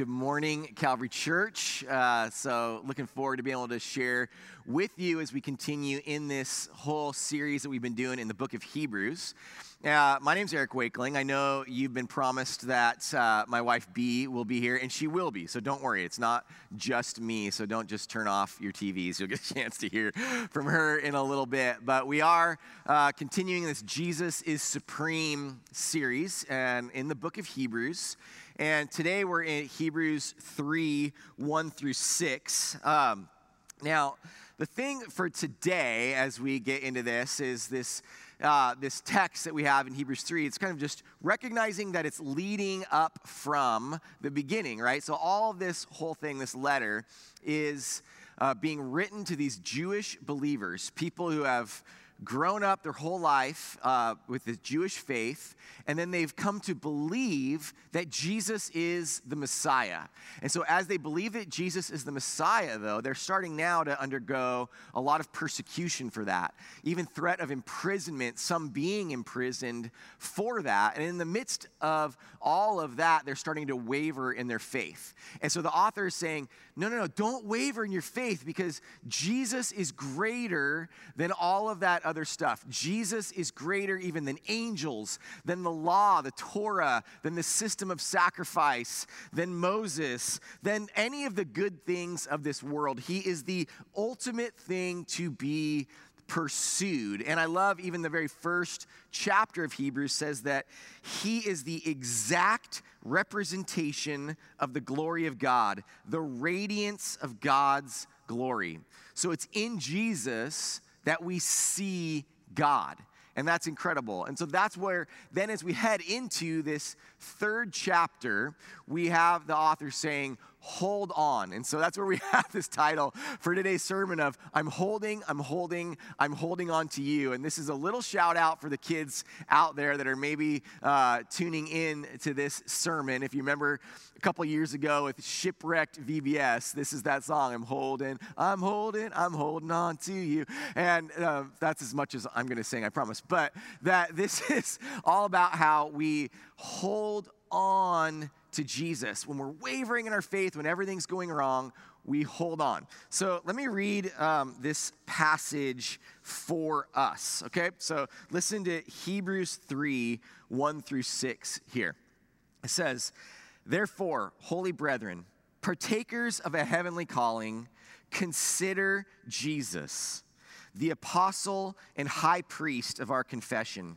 Good morning, Calvary Church. Uh, so, looking forward to being able to share with you as we continue in this whole series that we've been doing in the book of Hebrews. Uh, my name's Eric Wakeling. I know you've been promised that uh, my wife B will be here, and she will be. So, don't worry. It's not just me. So, don't just turn off your TVs. You'll get a chance to hear from her in a little bit. But we are uh, continuing this Jesus is Supreme series and in the book of Hebrews. And today we're in Hebrews 3 1 through 6. Um, now, the thing for today, as we get into this, is this. Uh, this text that we have in Hebrews 3, it's kind of just recognizing that it's leading up from the beginning, right? So, all this whole thing, this letter, is uh, being written to these Jewish believers, people who have grown up their whole life uh, with the Jewish faith, and then they've come to believe that Jesus is the Messiah. And so, as they believe that Jesus is the Messiah, though, they're starting now to undergo a lot of persecution for that, even threat of imprisonment, some being imprisoned for that. And in the midst of all of that, they're starting to waver in their faith. And so, the author is saying, no, no, no, don't waver in your faith because Jesus is greater than all of that other stuff. Jesus is greater even than angels, than the law, the Torah, than the system of sacrifice, than Moses, than any of the good things of this world. He is the ultimate thing to be pursued. And I love even the very first chapter of Hebrews says that he is the exact representation of the glory of God, the radiance of God's glory. So it's in Jesus that we see God. And that's incredible. And so that's where, then, as we head into this third chapter, we have the author saying, hold on. And so that's where we have this title for today's sermon of I'm holding, I'm holding, I'm holding on to you. And this is a little shout out for the kids out there that are maybe uh, tuning in to this sermon. If you remember a couple years ago with Shipwrecked VBS, this is that song, I'm holding, I'm holding, I'm holding on to you. And uh, that's as much as I'm going to sing, I promise. But that this is all about how we hold on to Jesus. When we're wavering in our faith, when everything's going wrong, we hold on. So let me read um, this passage for us, okay? So listen to Hebrews 3 1 through 6 here. It says, Therefore, holy brethren, partakers of a heavenly calling, consider Jesus, the apostle and high priest of our confession.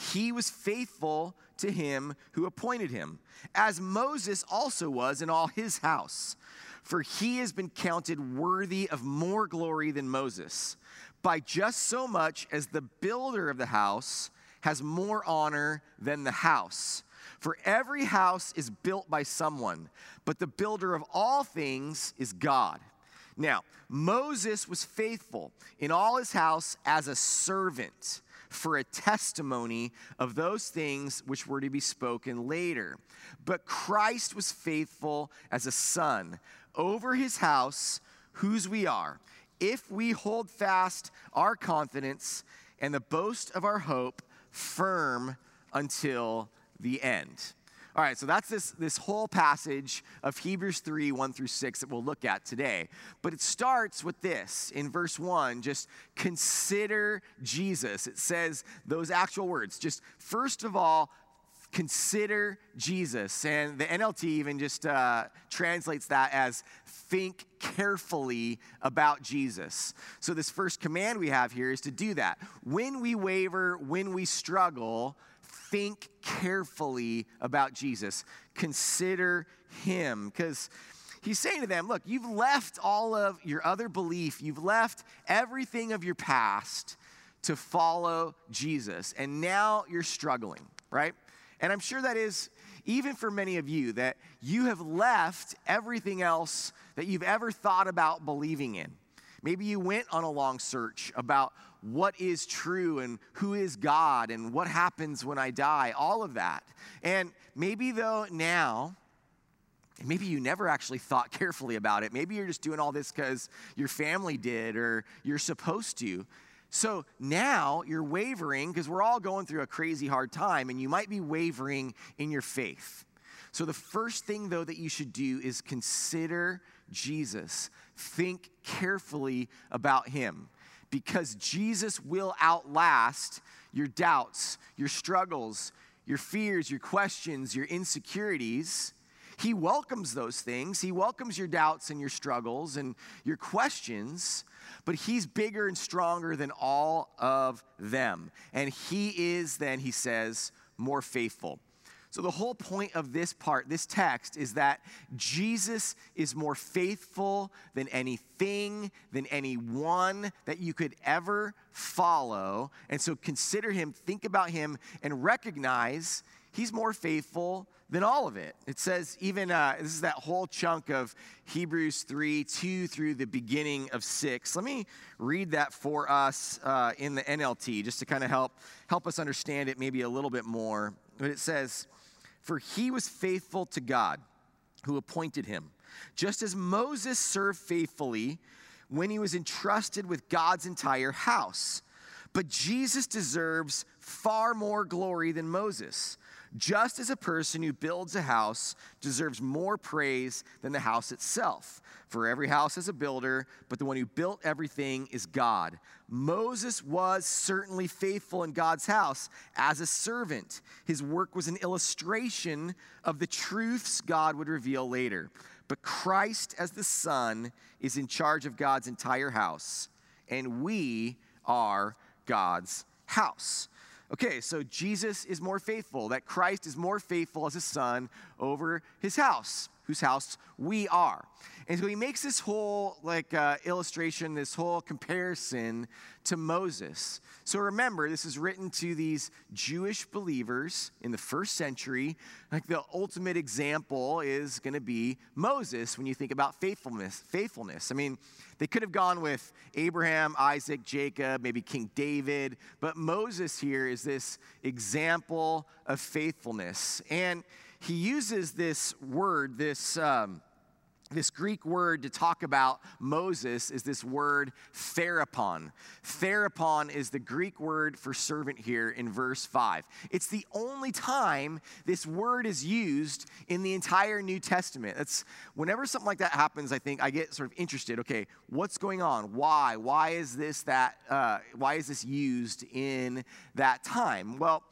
He was faithful to him who appointed him, as Moses also was in all his house. For he has been counted worthy of more glory than Moses, by just so much as the builder of the house has more honor than the house. For every house is built by someone, but the builder of all things is God. Now, Moses was faithful in all his house as a servant for a testimony of those things which were to be spoken later. But Christ was faithful as a son over his house, whose we are, if we hold fast our confidence and the boast of our hope firm until the end. All right, so that's this, this whole passage of Hebrews 3 1 through 6 that we'll look at today. But it starts with this in verse 1 just consider Jesus. It says those actual words. Just first of all, consider Jesus. And the NLT even just uh, translates that as think carefully about Jesus. So, this first command we have here is to do that. When we waver, when we struggle, think carefully about Jesus. Consider him. Because he's saying to them, look, you've left all of your other belief, you've left everything of your past to follow Jesus. And now you're struggling, right? And I'm sure that is even for many of you that you have left everything else that you've ever thought about believing in. Maybe you went on a long search about what is true and who is God and what happens when I die, all of that. And maybe, though, now, maybe you never actually thought carefully about it. Maybe you're just doing all this because your family did or you're supposed to. So now you're wavering because we're all going through a crazy hard time and you might be wavering in your faith. So, the first thing, though, that you should do is consider Jesus. Think carefully about him because Jesus will outlast your doubts, your struggles, your fears, your questions, your insecurities. He welcomes those things. He welcomes your doubts and your struggles and your questions, but He's bigger and stronger than all of them. And He is, then, He says, more faithful. So, the whole point of this part, this text, is that Jesus is more faithful than anything, than anyone that you could ever follow. And so, consider him, think about him, and recognize he's more faithful than all of it. It says, even uh, this is that whole chunk of Hebrews 3 2 through the beginning of 6. Let me read that for us uh, in the NLT just to kind of help, help us understand it maybe a little bit more. But it says, for he was faithful to God who appointed him, just as Moses served faithfully when he was entrusted with God's entire house. But Jesus deserves far more glory than Moses just as a person who builds a house deserves more praise than the house itself. For every house has a builder, but the one who built everything is God. Moses was certainly faithful in God's house as a servant. His work was an illustration of the truths God would reveal later. But Christ, as the Son, is in charge of God's entire house, and we are God's house. Okay, so Jesus is more faithful, that Christ is more faithful as a son over his house, whose house we are. And so he makes this whole like uh, illustration, this whole comparison to Moses. So remember, this is written to these Jewish believers in the first century. Like the ultimate example is going to be Moses when you think about faithfulness. Faithfulness. I mean, they could have gone with Abraham, Isaac, Jacob, maybe King David, but Moses here is this example of faithfulness, and he uses this word, this. Um, this Greek word to talk about Moses is this word therapon. Therapon is the Greek word for servant here in verse 5. It's the only time this word is used in the entire New Testament. That's whenever something like that happens, I think I get sort of interested. Okay, what's going on? Why? Why is this that? Uh, why is this used in that time? Well,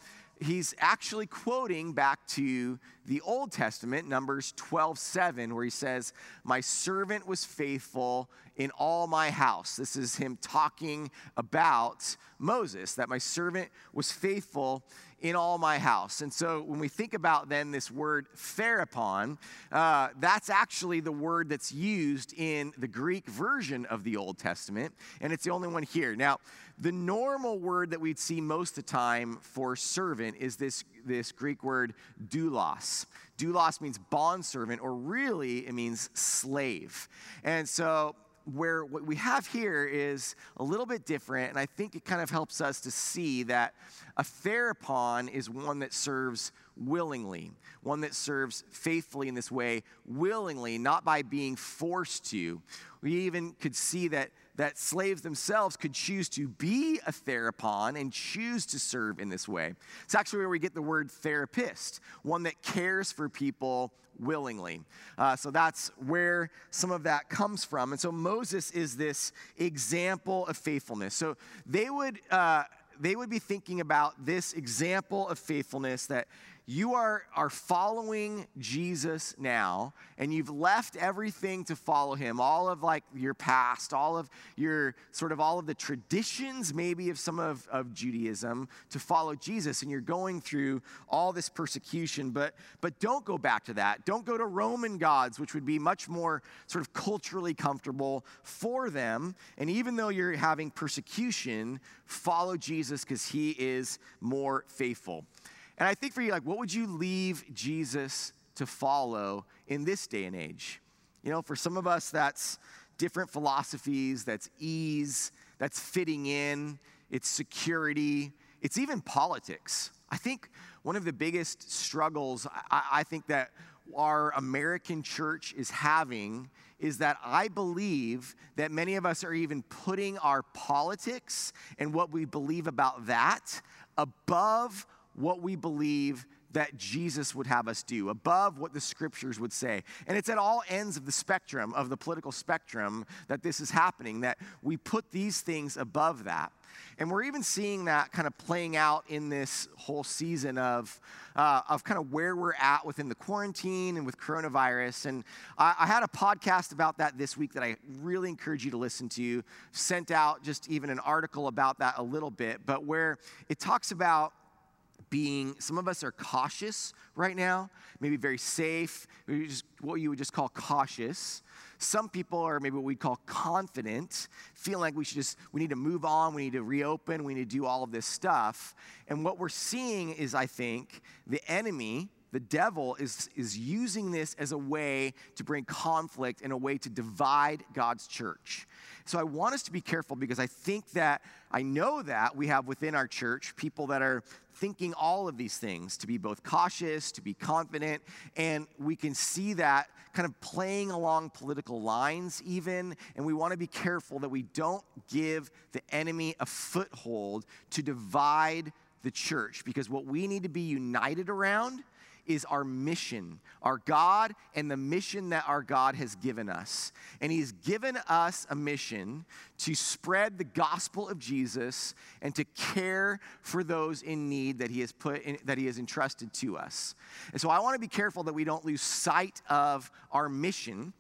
he's actually quoting back to the Old Testament, Numbers 12 7, where he says, My servant was faithful in all my house. This is him talking about Moses, that my servant was faithful in all my house. And so when we think about then this word therapon, uh, that's actually the word that's used in the Greek version of the Old Testament, and it's the only one here. Now, the normal word that we'd see most of the time for servant is this, this Greek word doulos. Doulos means bondservant, or really it means slave. And so where what we have here is a little bit different, and I think it kind of helps us to see that a therapon is one that serves willingly, one that serves faithfully in this way, willingly, not by being forced to. We even could see that that slaves themselves could choose to be a therapon and choose to serve in this way. It's actually where we get the word therapist, one that cares for people willingly. Uh, so that's where some of that comes from. And so Moses is this example of faithfulness. So they would. Uh, they would be thinking about this example of faithfulness that you are, are following Jesus now, and you've left everything to follow him, all of like your past, all of your sort of all of the traditions, maybe of some of, of Judaism, to follow Jesus, and you're going through all this persecution. But but don't go back to that. Don't go to Roman gods, which would be much more sort of culturally comfortable for them. And even though you're having persecution, follow Jesus because he is more faithful. And I think for you, like, what would you leave Jesus to follow in this day and age? You know, for some of us, that's different philosophies, that's ease, that's fitting in, it's security, it's even politics. I think one of the biggest struggles I, I think that our American church is having is that I believe that many of us are even putting our politics and what we believe about that above what we believe that Jesus would have us do, above what the scriptures would say. And it's at all ends of the spectrum, of the political spectrum, that this is happening, that we put these things above that. And we're even seeing that kind of playing out in this whole season of, uh, of kind of where we're at within the quarantine and with coronavirus. And I, I had a podcast about that this week that I really encourage you to listen to. Sent out just even an article about that a little bit, but where it talks about being, some of us are cautious right now, maybe very safe, maybe just what you would just call cautious. Some people are maybe what we call confident, feeling like we should just, we need to move on, we need to reopen, we need to do all of this stuff. And what we're seeing is, I think, the enemy, the devil, is, is using this as a way to bring conflict and a way to divide God's church. So I want us to be careful because I think that, I know that we have within our church people that are thinking all of these things to be both cautious, to be confident, and we can see that kind of playing along political lines, even. And we want to be careful that we don't give the enemy a foothold to divide the church because what we need to be united around is our mission, our God and the mission that our God has given us. And He's given us a mission to spread the gospel of Jesus and to care for those in need that He has put in, that He has entrusted to us. And so I want to be careful that we don't lose sight of our mission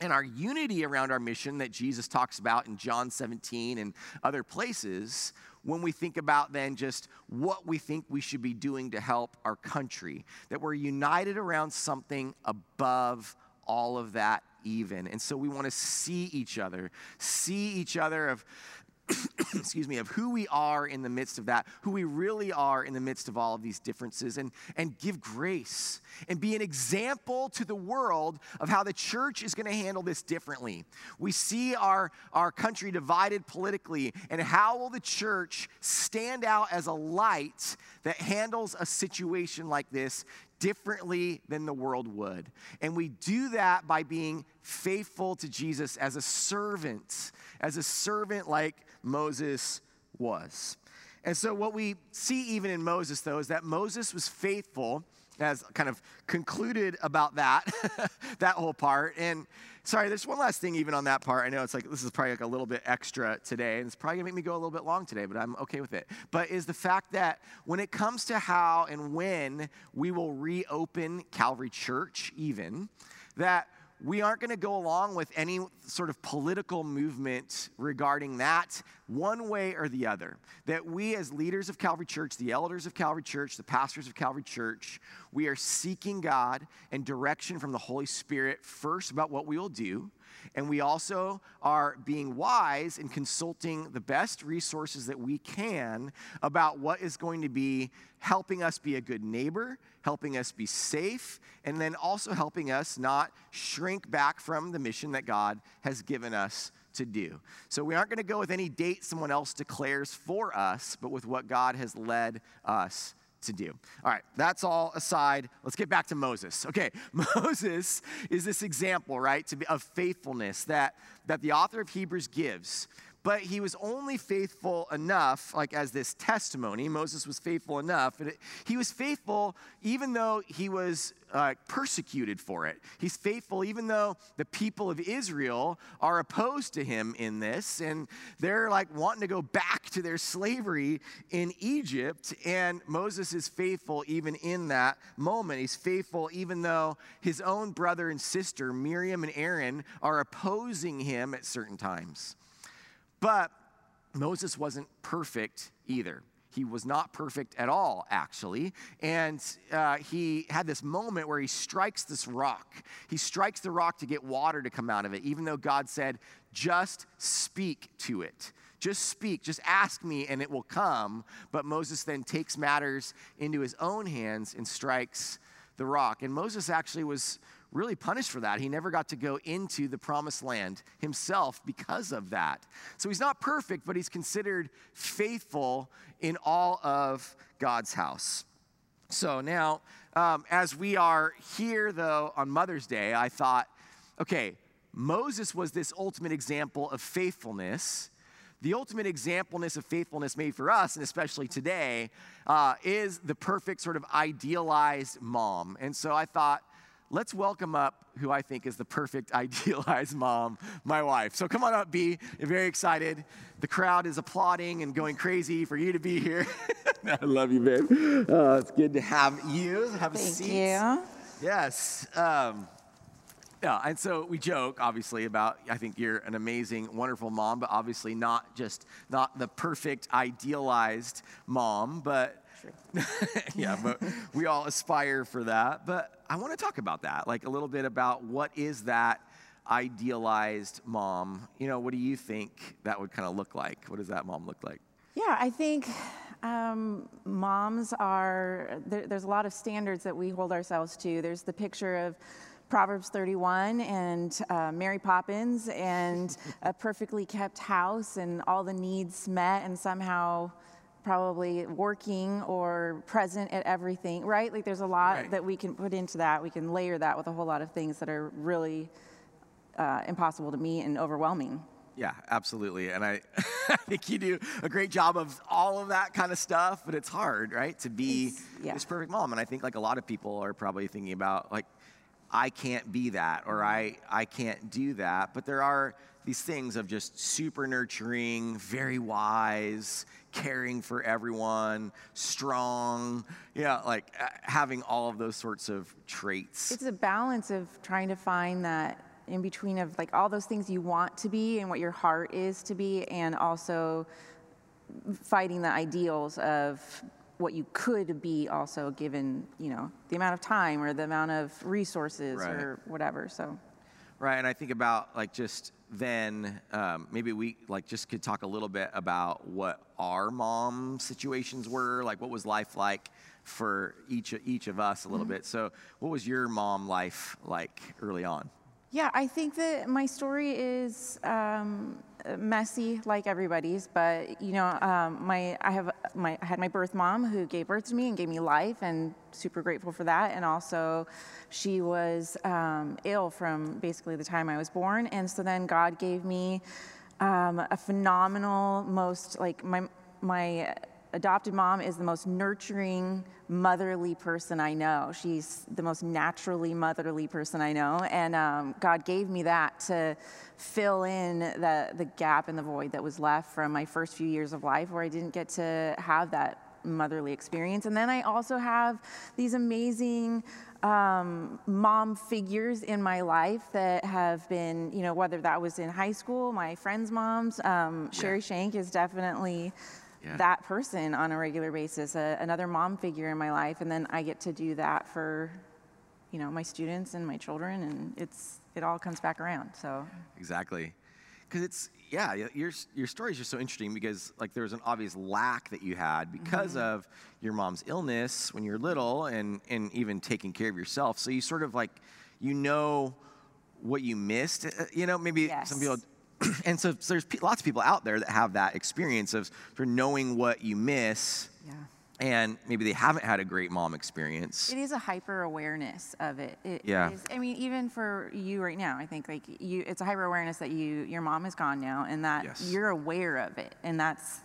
and our unity around our mission that Jesus talks about in John 17 and other places when we think about then just what we think we should be doing to help our country, that we're united around something above all of that, even. And so we want to see each other, see each other of excuse me, of who we are in the midst of that, who we really are in the midst of all of these differences, and, and give grace and be an example to the world of how the church is going to handle this differently. We see our, our country divided politically, and how will the church stand out as a light that handles a situation like this differently than the world would. And we do that by being faithful to Jesus as a servant, as a servant like Moses was. And so, what we see even in Moses, though, is that Moses was faithful, as kind of concluded about that, that whole part. And sorry, there's one last thing even on that part. I know it's like this is probably like a little bit extra today, and it's probably gonna make me go a little bit long today, but I'm okay with it. But is the fact that when it comes to how and when we will reopen Calvary Church, even, that we aren't going to go along with any sort of political movement regarding that one way or the other. That we, as leaders of Calvary Church, the elders of Calvary Church, the pastors of Calvary Church, we are seeking God and direction from the Holy Spirit first about what we will do. And we also are being wise in consulting the best resources that we can about what is going to be helping us be a good neighbor, helping us be safe, and then also helping us not shrink back from the mission that God has given us to do. So we aren't going to go with any date someone else declares for us, but with what God has led us to do. All right, that's all aside. Let's get back to Moses. Okay, Moses is this example, right, be, of faithfulness that, that the author of Hebrews gives but he was only faithful enough, like as this testimony. Moses was faithful enough. It, he was faithful even though he was uh, persecuted for it. He's faithful even though the people of Israel are opposed to him in this, and they're like wanting to go back to their slavery in Egypt. And Moses is faithful even in that moment. He's faithful even though his own brother and sister, Miriam and Aaron, are opposing him at certain times. But Moses wasn't perfect either. He was not perfect at all, actually. And uh, he had this moment where he strikes this rock. He strikes the rock to get water to come out of it, even though God said, just speak to it. Just speak, just ask me, and it will come. But Moses then takes matters into his own hands and strikes the rock. And Moses actually was really punished for that. He never got to go into the promised land himself because of that. So he's not perfect, but he's considered faithful in all of God's house. So now, um, as we are here, though, on Mother's Day, I thought, okay, Moses was this ultimate example of faithfulness. the ultimate exampleness of faithfulness made for us, and especially today, uh, is the perfect sort of idealized mom. And so I thought, let's welcome up who I think is the perfect idealized mom, my wife. So come on up, B. You're very excited. The crowd is applauding and going crazy for you to be here. I love you, babe. Uh, it's good to have you. Have a Thank seat. you. Yes. Um, yeah, and so we joke, obviously, about I think you're an amazing, wonderful mom, but obviously not just not the perfect, idealized mom, but yeah, but we all aspire for that. But I want to talk about that, like a little bit about what is that idealized mom? You know, what do you think that would kind of look like? What does that mom look like? Yeah, I think um, moms are, there, there's a lot of standards that we hold ourselves to. There's the picture of Proverbs 31 and uh, Mary Poppins and a perfectly kept house and all the needs met and somehow probably working or present at everything, right? Like there's a lot Right. that we can put into that. We can layer that with a whole lot of things that are really uh, impossible to meet and overwhelming. Yeah, absolutely. And I, I think you do a great job of all of that kind of stuff, but it's hard, right? To be yeah. this perfect mom. And I think like a lot of people are probably thinking about like, I can't be that or I, I can't do that. But there are these things of just super nurturing, very wise, caring for everyone, strong, yeah, like uh, having all of those sorts of traits. It's a balance of trying to find that in between of like all those things you want to be and what your heart is to be, and also fighting the ideals of what you could be also given, you know, the amount of time or the amount of resources Right. or whatever. So Right, and I think about like just then um, maybe we like just could talk a little bit about what our mom situations were, like what was life like for each each of us a little bit. So, what was your mom life like early on? Yeah, I think that my story is um, messy, like everybody's. But you know, um, my I have my I had my birth mom who gave birth to me and gave me life, and super grateful for that. And also, she was um, ill from basically the time I was born, and so then God gave me um, a phenomenal, most like my my adopted mom is the most nurturing, motherly person I know. She's the most naturally motherly person I know. And um, God gave me that to fill in the, the gap and the void that was left from my first few years of life where I didn't get to have that motherly experience. And then I also have these amazing um, mom figures in my life that have been, you know, whether that was in high school, my friends' moms. Um, Sherry Shank is definitely Yeah. that person on a regular basis, a, another mom figure in my life, and then I get to do that for, you know, my students and my children, and it's it all comes back around. So Exactly, because it's yeah, your your story is just so interesting because like there was an obvious lack that you had because of your mom's illness when you were little, and and even taking care of yourself. So you sort of like you know what you missed. uh, You know, maybe some people. And so, so there's lots of people out there that have that experience of sort of knowing what you miss, yeah. and maybe they haven't had a great mom experience. It is a hyper awareness of it. It Yeah. is- I mean, even for you right now, I think like you, it's a hyper awareness that you, your mom is gone now, and that Yes. you're aware of it, and that's.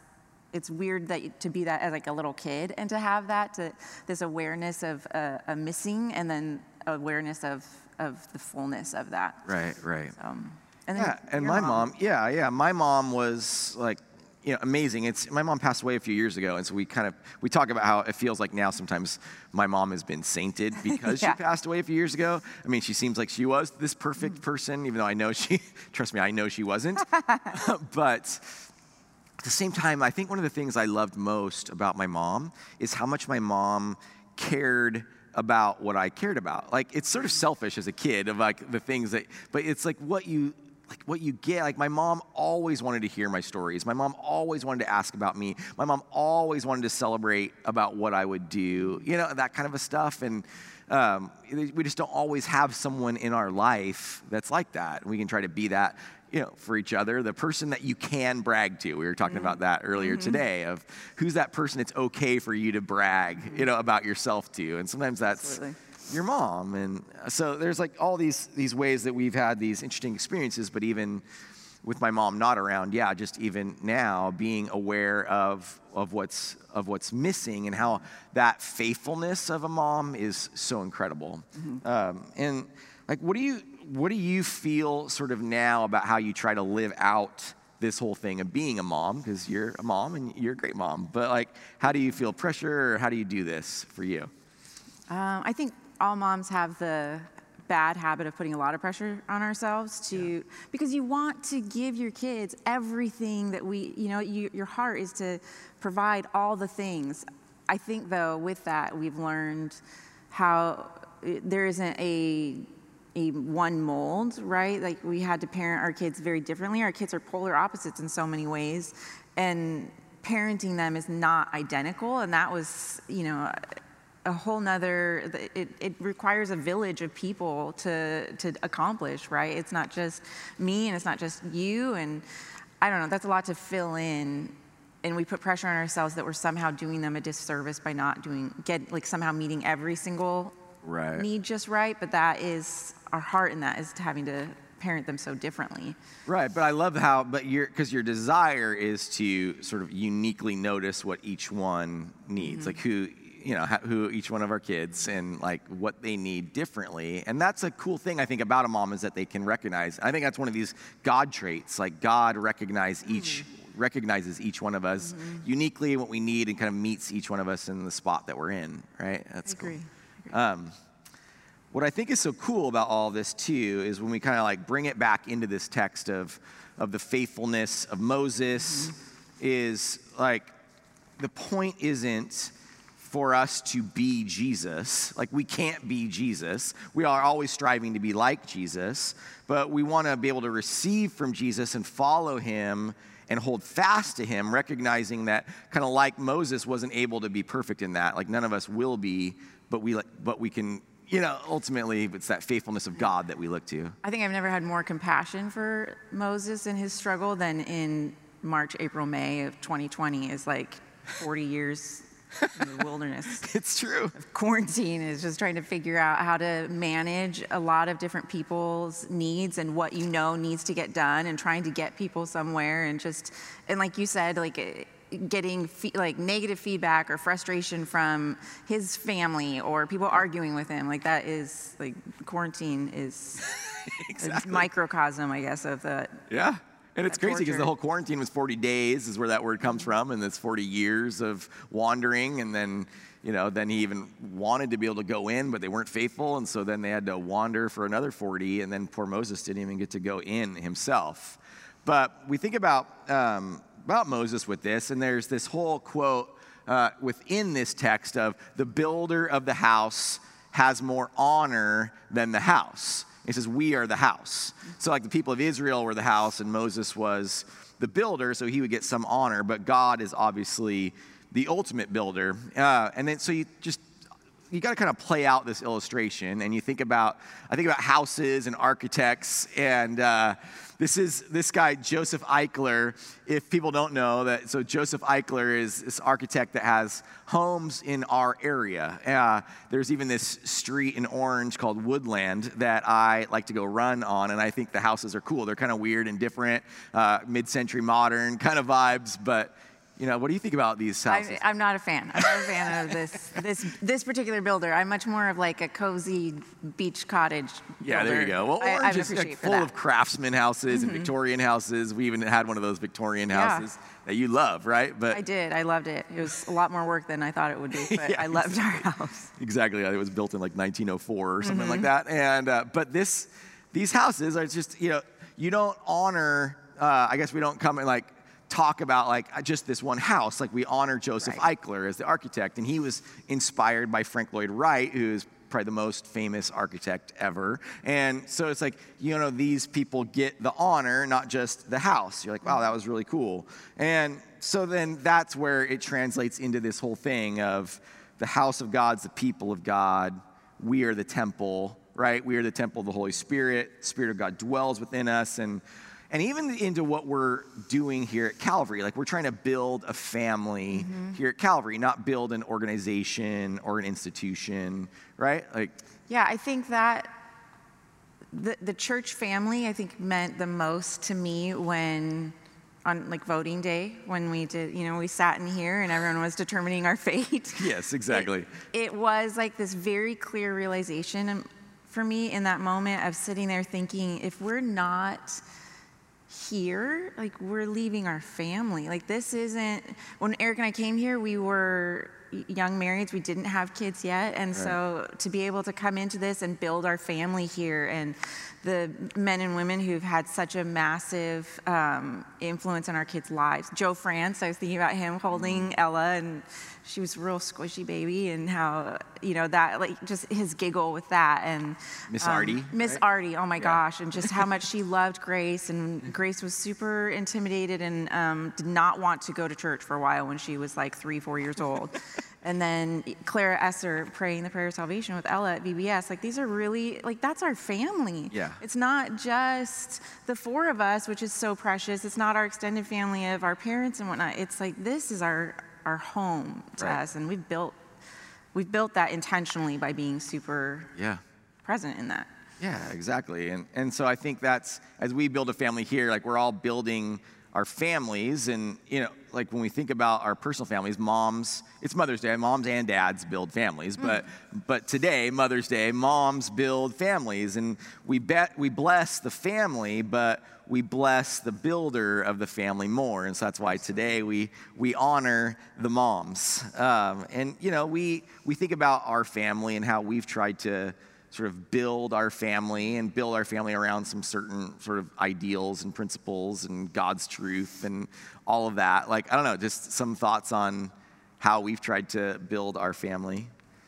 It's weird that to be that as like a little kid and to have that to this awareness of uh, a missing and then awareness of of the fullness of that. Right, right. Um, and Yeah, and my mom, yeah, yeah, my mom was like, you know, amazing. It's my mom passed away a few years ago, and so we kind of we talk about how it feels like now sometimes my mom has been sainted because Yeah. she passed away a few years ago. I mean, she seems like she was this perfect person, even though I know she, trust me, I know she wasn't. but at the same time, I think one of the things I loved most about my mom is how much my mom cared about what I cared about. Like it's sort of selfish as a kid of like the things that, but it's like what you like what you get. Like my mom always wanted to hear my stories. My mom always wanted to ask about me. My mom always wanted to celebrate about what I would do. You know that kind of a stuff and. Um, we just don't always have someone in our life that's like that. We can try to be that you know, for each other, the person that you can brag to. We were talking about that earlier today of who's that person it's okay for you to brag, you know, about yourself to. And sometimes that's Absolutely. Your mom. And so there's like all these these ways that we've had these interesting experiences, but even with my mom not around, yeah, just even now being aware of of what's of what's missing and how that faithfulness of a mom is so incredible. Mm-hmm. Um, and like, what do you what do you feel sort of now about how you try to live out this whole thing of being a mom because you're a mom and you're a great mom but like how do you feel pressure or how do you do this for you um, i think all moms have the bad habit of putting a lot of pressure on ourselves to yeah. because you want to give your kids everything that we you know you, your heart is to provide all the things i think though with that we've learned how there isn't a a one mold, right? Like we had to parent our kids very differently. Our kids are polar opposites in so many ways, and parenting them is not identical. And that was, you know, a whole nother. It, it requires a village of people to to accomplish, right? It's not just me, and it's not just you, and I don't know. That's a lot to fill in. And we put pressure on ourselves that we're somehow doing them a disservice by not doing get like somehow meeting every single right. need just right. But that is our heart in that is having to parent them so differently. Right, but I love how, but your because your desire is to sort of uniquely notice what each one needs, mm-hmm. like who you know who each one of our kids and like what they need differently and that's a cool thing i think about a mom is that they can recognize i think that's one of these god traits like god recognize each mm-hmm. recognizes each one of us mm-hmm. uniquely what we need and kind of meets each one of us in the spot that we're in right that's I agree. cool um, what I think is so cool about all this too is when we kind of like bring it back into this text of, of the faithfulness of Moses, mm-hmm. is like the point isn't for us to be Jesus. Like we can't be Jesus. We are always striving to be like Jesus, but we want to be able to receive from Jesus and follow him and hold fast to him, recognizing that kind of like Moses wasn't able to be perfect in that. Like none of us will be, but we but we can you know, ultimately, it's that faithfulness of God that we look to. I think I've never had more compassion for Moses and his struggle than in March, April, May of 2020 is like 40 years in the wilderness. It's true. Quarantine is just trying to figure out how to manage a lot of different people's needs and what you know needs to get done and trying to get people somewhere and just, and like you said, like, eh, getting fe- like negative feedback or frustration from his family or people arguing with him like that is like quarantine is exactly. a microcosm i guess of the yeah and it's crazy because the whole quarantine was 40 days is where that word comes from and it's 40 years of wandering and then you know then he even wanted to be able to go in but they weren't faithful and so then they had to wander for another 40 and then poor moses didn't even get to go in himself but we think about um, about Moses with this, and there's this whole quote uh, within this text of the builder of the house has more honor than the house. He says, We are the house. So, like the people of Israel were the house, and Moses was the builder, so he would get some honor, but God is obviously the ultimate builder. Uh, and then, so you just you got to kind of play out this illustration and you think about i think about houses and architects and uh, this is this guy joseph eichler if people don't know that so joseph eichler is this architect that has homes in our area. Uh, there's even this street in orange called woodland that i like to go run on and i think the houses are cool. They're kind of weird and different uh, mid-century modern kind of vibes but you know, what do you think about these houses? I, am not a fan. I'm not a fan of this this this particular builder. I'm much more of like a cozy beach cottage. Yeah, builder. there you go. Well, I, I just like full of craftsman houses mm-hmm. and Victorian houses. We even had one of those Victorian houses yeah. that you love, right? But I did. I loved it. It was a lot more work than I thought it would be, but yeah, I loved our house. Exactly. It was built in like 1904 or something mm-hmm. like that. And uh, but this these houses are just you know you don't honor. Uh, I guess we don't come and like talk about like uh, just this one house. Like we honor Joseph right. Eichler as the architect, and he was inspired by Frank Lloyd Wright, who's probably the most famous architect ever. And so it's like, you know, these people get the honor, not just the house. You're like, wow, that was really cool. And so then that's where it translates into this whole thing of the house of God's the people of God. We are the temple, right? We are the temple of the Holy Spirit. Spirit of God dwells within us. And and even into what we're doing here at Calvary. Like we're trying to build a family mm-hmm. here at Calvary, not build an organization or an institution, right? Like Yeah, I think that the, the church family, I think, meant the most to me when on like voting day when we did you know we sat in here and everyone was determining our fate yes exactly it, it was like this very clear realization for me in that moment of sitting there thinking if we're not here like we're leaving our family like this isn't when eric and i came here we were young marrieds we didn't have kids yet and right. so to be able to come into this and build our family here and the men and women who've had such a massive um, influence in our kids' lives. Joe France, I was thinking about him holding mm-hmm. Ella, and she was a real squishy baby, and how you know that like just his giggle with that, and Miss um, Artie, Miss right? Artie, oh my yeah. gosh, and just how much she loved Grace, and Grace was super intimidated and um, did not want to go to church for a while when she was like three, four years old. and then Clara Esser praying the prayer of salvation with Ella at VBS. Like these are really like that's our family. Yeah. It's not just the four of us, which is so precious. It's not our extended family of our parents and whatnot. It's like this is our our home to right. us, and we've built we've built that intentionally by being super yeah present in that. Yeah, exactly. And and so I think that's as we build a family here, like we're all building our families and you know like when we think about our personal families moms it's mother's day moms and dads build families mm. but but today mother's day moms build families and we bet we bless the family but we bless the builder of the family more and so that's why today we we honor the moms um, and you know we we think about our family and how we've tried to sort of build our family and build our family around some certain sort of ideals and principles and God's truth and all of that. Like, I don't know, just some thoughts on how we've tried to build our family.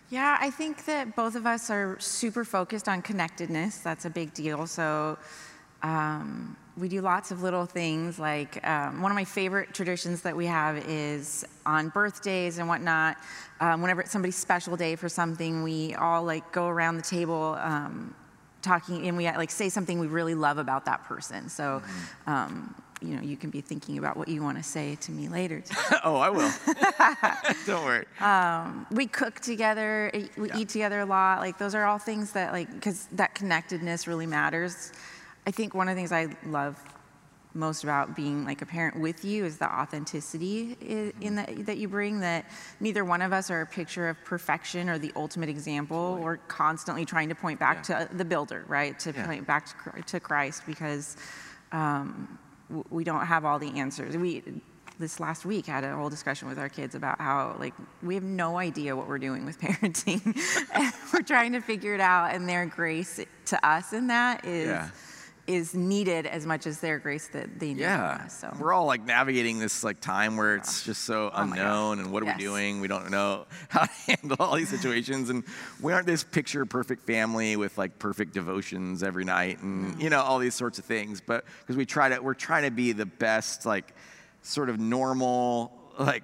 Yeah, I think that both of us are super focused on connectedness. That's a big deal. So, um, we do lots of little things. Like um, one of my favorite traditions that we have is on birthdays and whatnot. Um, whenever it's somebody's special day for something, we all like go around the table um, talking, and we like say something we really love about that person. So. Mm-hmm. Um, you know, you can be thinking about what you want to say to me later. oh, I will. Don't worry. Um, we cook together. We yeah. eat together a lot. Like those are all things that, like, because that connectedness really matters. I think one of the things I love most about being like a parent with you is the authenticity in that that you bring that neither one of us are a picture of perfection or the ultimate example. We're constantly trying to point back yeah. to the builder right? To yeah. point back to, to christ because um, we don't have all the answers. We this last week had a whole discussion with our kids about how like we have no idea what we're doing with parenting. We're trying to figure it out and their grace to us in that is yeah is needed as much as their grace that they need. Yeah. Us, so. We're all like navigating this like time where it's just so oh unknown and what are yes. we doing? We don't know how to handle all these situations and we aren't this picture perfect family with like perfect devotions every night and mm. you know all these sorts of things but because we try to we're trying to be the best like sort of normal like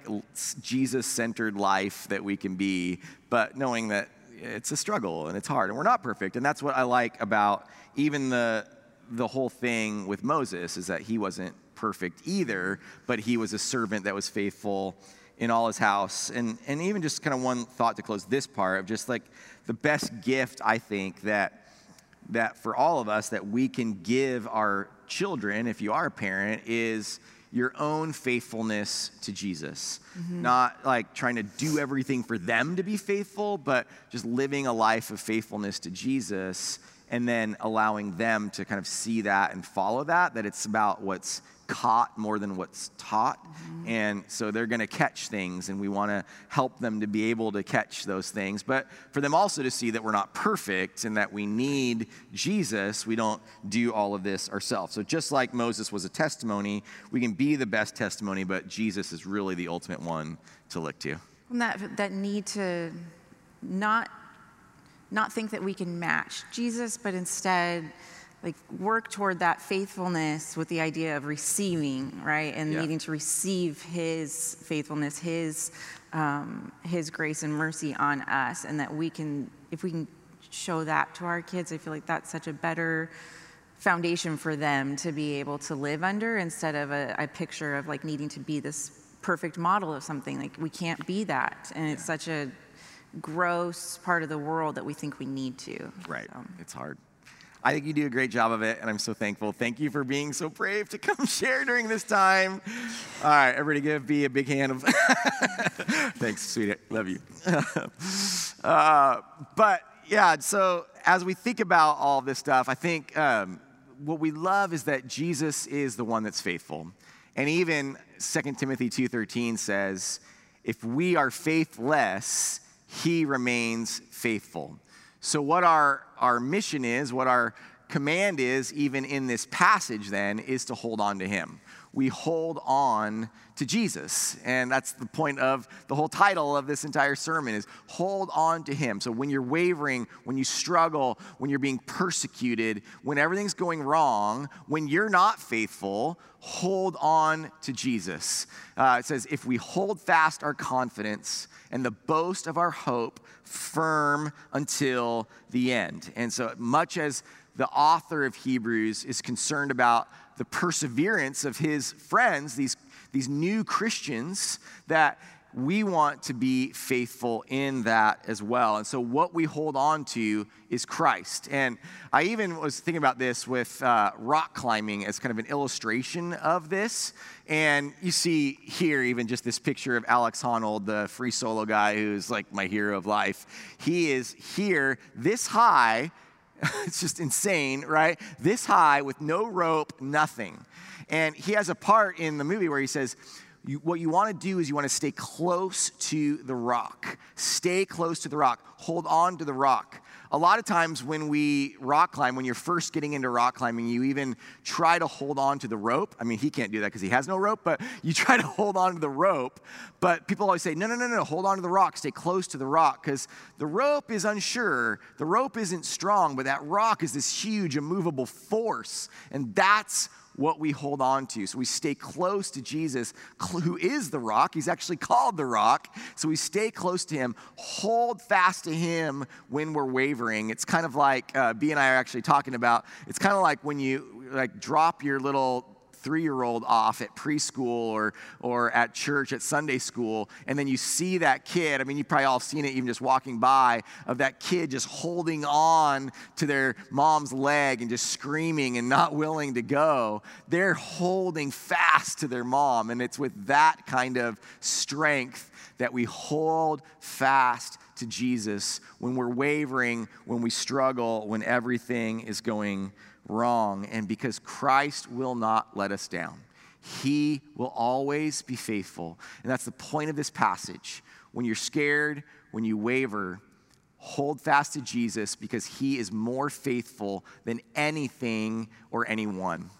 Jesus centered life that we can be but knowing that it's a struggle and it's hard and we're not perfect and that's what I like about even the the whole thing with Moses is that he wasn't perfect either, but he was a servant that was faithful in all his house. And, and even just kind of one thought to close this part of just like the best gift, I think, that, that for all of us that we can give our children, if you are a parent, is your own faithfulness to Jesus. Mm-hmm. Not like trying to do everything for them to be faithful, but just living a life of faithfulness to Jesus and then allowing them to kind of see that and follow that, that it's about what's caught more than what's taught. Mm-hmm. And so they're going to catch things, and we want to help them to be able to catch those things. But for them also to see that we're not perfect and that we need Jesus, we don't do all of this ourselves. So just like Moses was a testimony, we can be the best testimony, but Jesus is really the ultimate one to look to. And that, that need to not not think that we can match Jesus, but instead like work toward that faithfulness with the idea of receiving, right? And yeah. needing to receive his faithfulness, his um, his grace and mercy on us, and that we can, if we can show that to our kids, I feel like that's such a better foundation for them to be able to live under instead of a, a picture of like needing to be this perfect model of something. Like we can't be that, and it's such a gross part of the world that we think we need to. Right. So. It's hard. I think you do a great job of it, and I'm so thankful. Thank you for being so brave to come share during this time. All right, everybody give B a big hand of thanks, sweetie. Love you. uh, but yeah, so as we think about all this stuff, I think um, what we love is that Jesus is the one that's faithful. And even 2 Timothy 2:13 says, if we are faithless, he remains faithful. So what our, our mission is, what our command is, even in this passage, then, is to hold on to him. We hold on to Jesus. And that's the point of the whole title of this entire sermon is hold on to him. So when you're wavering, when you struggle, when you're being persecuted, when everything's going wrong, when you're not faithful, hold on to Jesus. Uh, it says, if we hold fast our confidence and the boast of our hope firm until the end. And so much as the author of Hebrews is concerned about the perseverance of his friends, these these new Christians that we want to be faithful in that as well. And so, what we hold on to is Christ. And I even was thinking about this with uh, rock climbing as kind of an illustration of this. And you see here, even just this picture of Alex Honnold, the free solo guy who's like my hero of life. He is here this high. it's just insane, right? This high with no rope, nothing. And he has a part in the movie where he says, you, what you want to do is you want to stay close to the rock. Stay close to the rock. Hold on to the rock. A lot of times when we rock climb, when you're first getting into rock climbing, you even try to hold on to the rope. I mean, he can't do that because he has no rope, but you try to hold on to the rope. But people always say, no, no, no, no, hold on to the rock. Stay close to the rock because the rope is unsure. The rope isn't strong, but that rock is this huge, immovable force. And that's what we hold on to. So we stay close to Jesus, who is the rock. He's actually called the rock. So we stay close to him, hold fast to him when we're wavering. It's kind of like uh, B and I are actually talking about. It's kind of like when you like drop your little three year old off at preschool or, or at church at Sunday school, and then you see that kid. I mean, you probably all seen it even just walking by of that kid just holding on to their mom's leg and just screaming and not willing to go. They're holding fast to their mom, and it's with that kind of strength that we hold fast to Jesus when we're wavering, when we struggle, when everything is going wrong, and because Christ will not let us down. He will always be faithful. And that's the point of this passage. When you're scared, when you waver, hold fast to Jesus because he is more faithful than anything or anyone.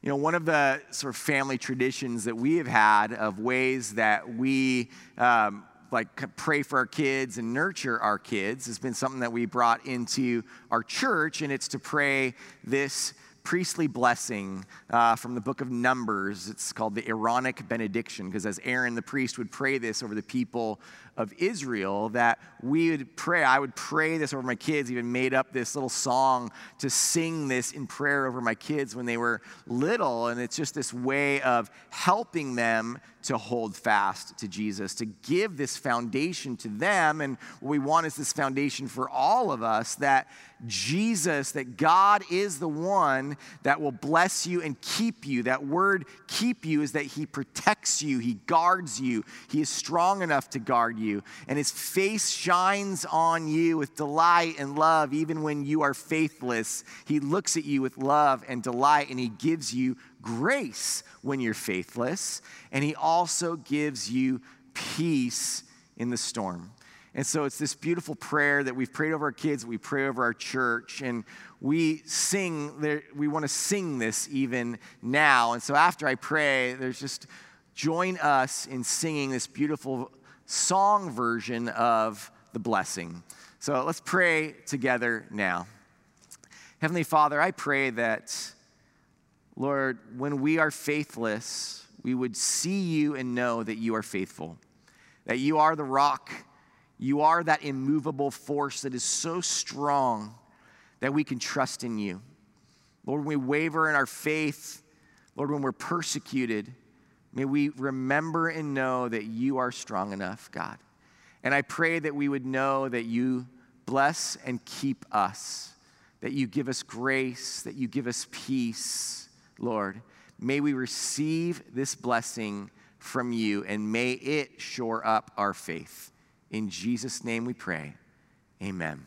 You know, one of the sort of family traditions that we have had of ways that we um, like pray for our kids and nurture our kids has been something that we brought into our church, and it's to pray this priestly blessing uh, from the book of Numbers. It's called the Aaronic benediction, because as Aaron the priest would pray this over the people of Israel, that we would pray. I would pray this over my kids, even made up this little song to sing this in prayer over my kids when they were little. And it's just this way of helping them to hold fast to Jesus, to give this foundation to them. And what we want is this foundation for all of us that Jesus, that God is the one that will bless you and keep you. That word keep you is that He protects you, He guards you, He is strong enough to guard you, and His face shines on you with delight and love, even when you are faithless. He looks at you with love and delight, and He gives you grace when you're faithless, and He also gives you peace in the storm. And so it's this beautiful prayer that we've prayed over our kids, we pray over our church, and we sing, we want to sing this even now. And so after I pray, there's just join us in singing this beautiful song version of the blessing. So let's pray together now. Heavenly Father, I pray that, Lord, when we are faithless, we would see you and know that you are faithful, that you are the rock you are that immovable force that is so strong that we can trust in you. Lord, when we waver in our faith, Lord, when we're persecuted, may we remember and know that you are strong enough, God. And I pray that we would know that you bless and keep us, that you give us grace, that you give us peace, Lord. May we receive this blessing from you and may it shore up our faith. In Jesus' name we pray. Amen.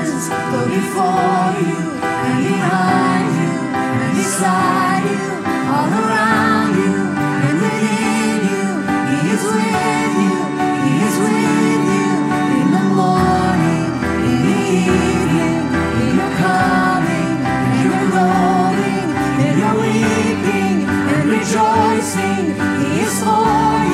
before you and behind you and beside you, all around you and within you. He is with you, He is with you in the morning, in the evening, in your coming and your going, in your weeping and rejoicing. He is for you.